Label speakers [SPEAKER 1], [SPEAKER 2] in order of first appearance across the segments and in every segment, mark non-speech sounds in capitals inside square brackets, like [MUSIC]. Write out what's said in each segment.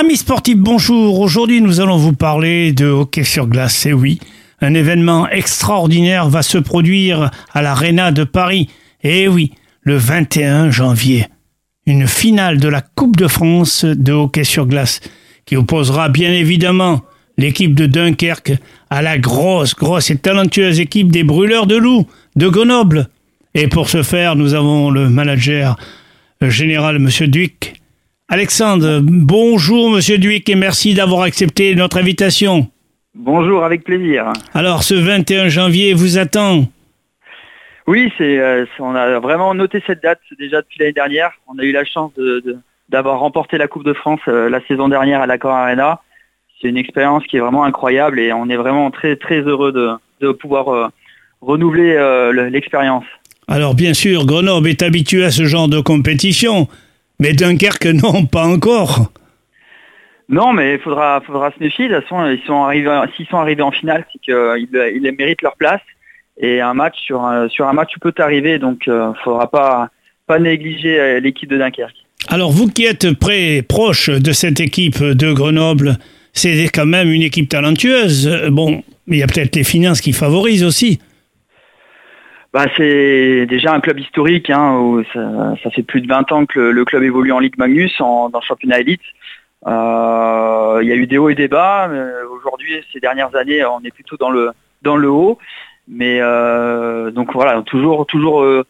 [SPEAKER 1] Amis sportifs, bonjour. Aujourd'hui, nous allons vous parler de hockey sur glace. Et oui, un événement extraordinaire va se produire à l'Arena de Paris. Et oui, le 21 janvier. Une finale de la Coupe de France de hockey sur glace qui opposera bien évidemment l'équipe de Dunkerque à la grosse, grosse et talentueuse équipe des Brûleurs de Loups de Grenoble. Et pour ce faire, nous avons le manager général, Monsieur Duic, Alexandre, bonjour Monsieur Duic et merci d'avoir accepté notre invitation.
[SPEAKER 2] Bonjour, avec plaisir.
[SPEAKER 1] Alors, ce 21 janvier vous attend
[SPEAKER 2] Oui, c'est, euh, on a vraiment noté cette date déjà depuis l'année dernière. On a eu la chance d'avoir remporté la Coupe de France euh, la saison dernière à l'Accor Arena. C'est une expérience qui est vraiment incroyable et on est vraiment très très heureux de, pouvoir euh, renouveler l'expérience.
[SPEAKER 1] Alors bien sûr, Grenoble est habitué à ce genre de compétition. Mais Dunkerque, [LAUGHS] non, pas encore.
[SPEAKER 2] Non, mais il faudra, faudra se méfier. De toute façon, ils sont arrivés, s'ils sont arrivés en finale, c'est qu'ils ils méritent leur place. Et un match sur un, sur un match, tu peux t'arriver, donc il euh, ne faudra pas, pas négliger euh, l'équipe de Dunkerque.
[SPEAKER 1] Alors vous qui êtes près, proche de cette équipe de Grenoble, c'est quand même une équipe talentueuse. Bon, il y a peut-être les finances qui favorisent aussi
[SPEAKER 2] bah, c'est déjà un club historique, hein, où ça, fait plus de 20 ans que le, club évolue en Ligue Magnus, en, dans le championnat élite. Euh, il y a eu des hauts et des bas. Aujourd'hui, ces dernières années, on est plutôt dans le dans le haut. Mais euh, donc voilà, toujours toujours euh,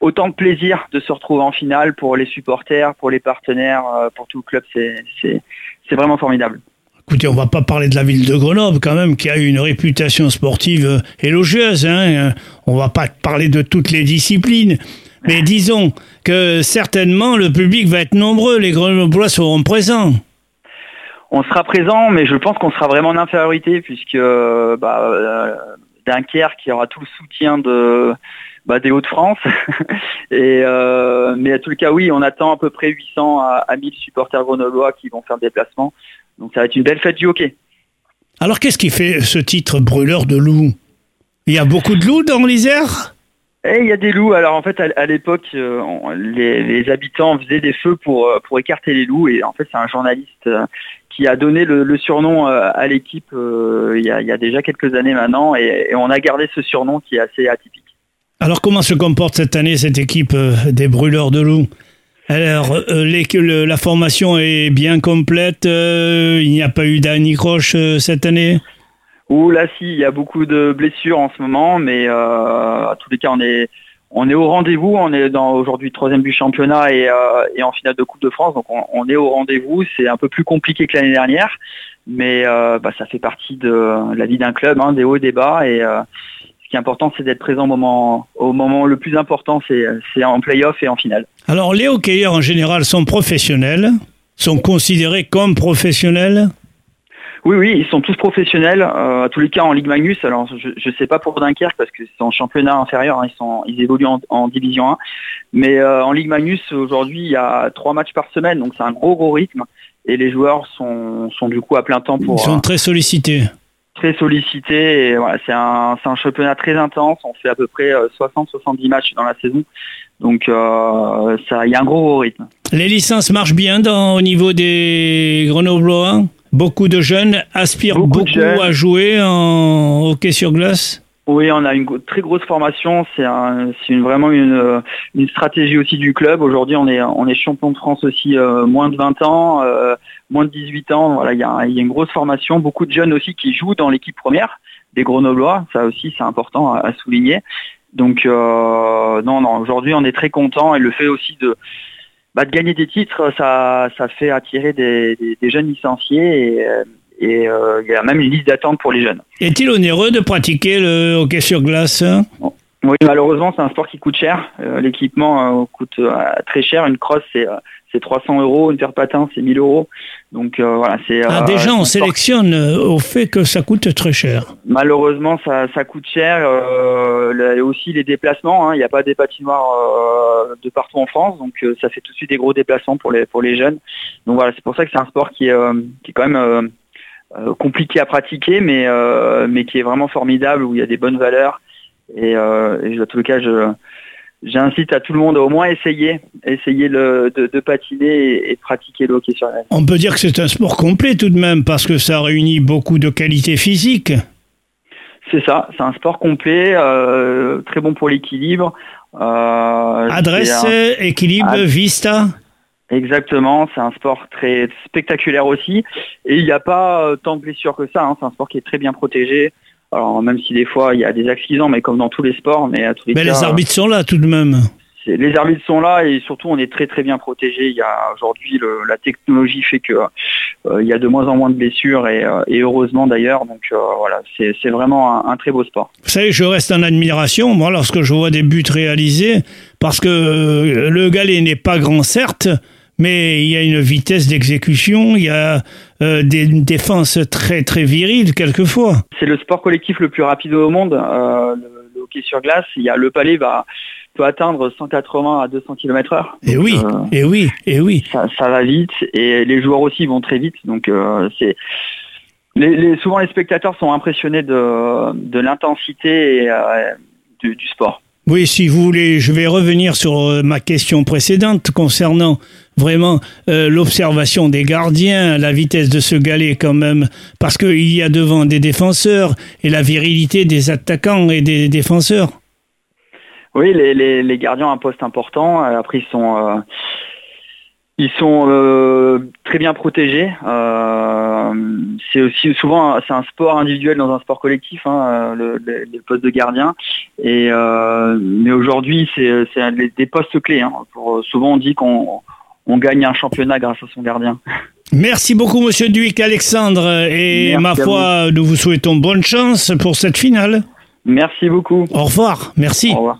[SPEAKER 2] autant de plaisir de se retrouver en finale pour les supporters, pour les partenaires, pour tout le club. C'est vraiment formidable.
[SPEAKER 1] Écoutez, on va pas parler de la ville de Grenoble quand même, qui a eu une réputation sportive euh, élogieuse. Hein. On va pas parler de toutes les disciplines. Mais disons que certainement le public va être nombreux, les Grenoblois seront présents.
[SPEAKER 2] On sera présent, mais je pense qu'on sera vraiment en infériorité, puisque euh, bah, euh, Dunkerque qui aura tout le soutien de, bah, des Hauts-de-France. [LAUGHS] Et mais à tout le cas, oui, on attend à peu près 800 à, à 1000 supporters grenoblois qui vont faire des déplacement. Donc ça va être une belle fête du hockey.
[SPEAKER 1] Alors qu'est-ce qui fait ce titre brûleur de loups Il y a beaucoup de loups dans l'Isère?
[SPEAKER 2] Eh, il y a des loups. Alors en fait, à, l'époque, euh, les, habitants faisaient des feux pour, euh, pour écarter les loups. Et en fait, c'est un journaliste euh, qui a donné le, surnom à l'équipe il, y a déjà quelques années maintenant. Et, on a gardé ce surnom qui est assez atypique.
[SPEAKER 1] Alors comment se comporte cette année cette équipe des brûleurs de loups? Alors, la formation est bien complète. Il n'y a pas eu d'anicroche euh, cette année?
[SPEAKER 2] Ouh là, si, il y a beaucoup de blessures en ce moment, mais à tous les cas, on est, on est au rendez-vous. On est dans aujourd'hui troisième du championnat et, en finale de Coupe de France, donc on, est au rendez-vous. C'est un peu plus compliqué que l'année dernière, mais bah, ça fait partie de la vie d'un club, hein, des hauts et des bas. Et ce qui est important, c'est d'être présent au moment, au moment le plus important, c'est en play-off et en finale.
[SPEAKER 1] Alors, les hockeyeurs en général sont professionnels, sont considérés comme professionnels?
[SPEAKER 2] Oui, oui, ils sont tous professionnels, euh, à tous les cas en Ligue Magnus. Alors, je ne sais pas pour Dunkerque parce que c'est en championnat inférieur, hein, ils, sont, ils évoluent en, Division 1. Mais euh, en Ligue Magnus, aujourd'hui, il y a trois matchs par semaine, donc c'est un gros, gros rythme. Et les joueurs sont, sont du coup à plein temps pour...
[SPEAKER 1] Ils sont très sollicités
[SPEAKER 2] très sollicité. Et voilà, c'est un, un, championnat très intense. On fait à peu près 60-70 euh, matchs dans la saison. Donc euh, il y a un gros, rythme.
[SPEAKER 1] Les licences marchent bien dans, au niveau des Grenoblois. Beaucoup de jeunes aspirent beaucoup, à jouer en hockey sur glace?
[SPEAKER 2] Oui, on a une très grosse formation. C'est un, une, vraiment une, une, stratégie aussi du club. Aujourd'hui, on est, on est champion de France aussi euh, moins de 20 ans, euh, moins de 18 ans. Voilà, il y a, y a, une grosse formation. Beaucoup de jeunes aussi qui jouent dans l'équipe première des Grenoblois. Ça aussi, c'est important à, souligner. Donc, euh, non, non. Aujourd'hui, on est très content et le fait aussi de bah, de gagner des titres, ça, ça fait attirer des, jeunes licenciés et euh, euh, il y a même une liste d'attente pour les jeunes.
[SPEAKER 1] Est-il onéreux de pratiquer le hockey sur glace
[SPEAKER 2] Oui, malheureusement, c'est un sport qui coûte cher. Euh, l'équipement euh, coûte très cher. Une crosse, c'est c'est 300 euros, une paire de patins, c'est 1000 euros. Donc voilà, c'est.
[SPEAKER 1] Ah, déjà, on sélectionne au fait que ça coûte très cher.
[SPEAKER 2] Malheureusement, ça, ça coûte cher. Euh, aussi les déplacements. Hein. Il n'y a pas des patinoires de partout en France, donc ça fait tout de suite des gros déplacements pour les pour les jeunes. Donc voilà, c'est pour ça que c'est un sport qui est qui est quand même euh, compliqué à pratiquer, mais, euh, mais qui est vraiment formidable, où il y a des bonnes valeurs. Et, euh, et en tout cas, je, j'incite à tout le monde à au moins essayer, essayer de, de, patiner et, de pratiquer le hockey sur glace.
[SPEAKER 1] On peut dire que c'est un sport complet tout de même parce que ça réunit beaucoup de qualités physiques.
[SPEAKER 2] C'est ça, c'est un sport complet, euh, très bon pour l'équilibre.
[SPEAKER 1] Euh, Adresse, équilibre, vista
[SPEAKER 2] Exactement, c'est un sport très spectaculaire aussi. Et il n'y a pas tant de blessures que ça, hein. c'est un sport qui est très bien protégé. Alors même si des fois il y a des accidents, mais comme dans tous les sports, mais à tous les
[SPEAKER 1] Mais les arbitres sont là tout de même.
[SPEAKER 2] Les arbitres sont là et surtout on est très très bien protégé. Il y a aujourd'hui la technologie fait que euh, il y a de moins en moins de blessures et, euh, heureusement d'ailleurs. Donc euh, voilà, c'est vraiment un, très beau sport.
[SPEAKER 1] Vous savez, je reste en admiration moi lorsque je vois des buts réalisés parce que le galet n'est pas grand certes, mais il y a une vitesse d'exécution, il y a euh, des défenses très très viriles quelquefois.
[SPEAKER 2] C'est le sport collectif le plus rapide au monde, euh, le, hockey sur glace. Il y a le palais va peut atteindre 180 à 200 km/h.
[SPEAKER 1] Et oui, euh, et oui, et oui.
[SPEAKER 2] Ça, ça, va vite et les joueurs aussi vont très vite. Donc c'est les, souvent les spectateurs sont impressionnés de, de l'intensité du, du sport.
[SPEAKER 1] Oui, si vous voulez, je vais revenir sur euh, ma question précédente concernant vraiment euh, l'observation des gardiens, la vitesse de ce galet quand même, parce qu'il y a devant des défenseurs et la virilité des attaquants et des défenseurs.
[SPEAKER 2] Oui, les, gardiens ont un poste important. Après, ils sont, ils sont euh, très bien protégés. Euh, c'est aussi souvent c'est un sport individuel dans un sport collectif, hein, le, poste de gardien. Et euh, mais aujourd'hui c'est des postes clés. Hein. Pour, souvent on dit qu'on on gagne un championnat grâce à son gardien.
[SPEAKER 1] Merci beaucoup Monsieur Duic Alexandre et ma foi nous vous souhaitons bonne chance pour cette finale.
[SPEAKER 2] Merci beaucoup.
[SPEAKER 1] Au revoir. Merci.
[SPEAKER 2] Au revoir.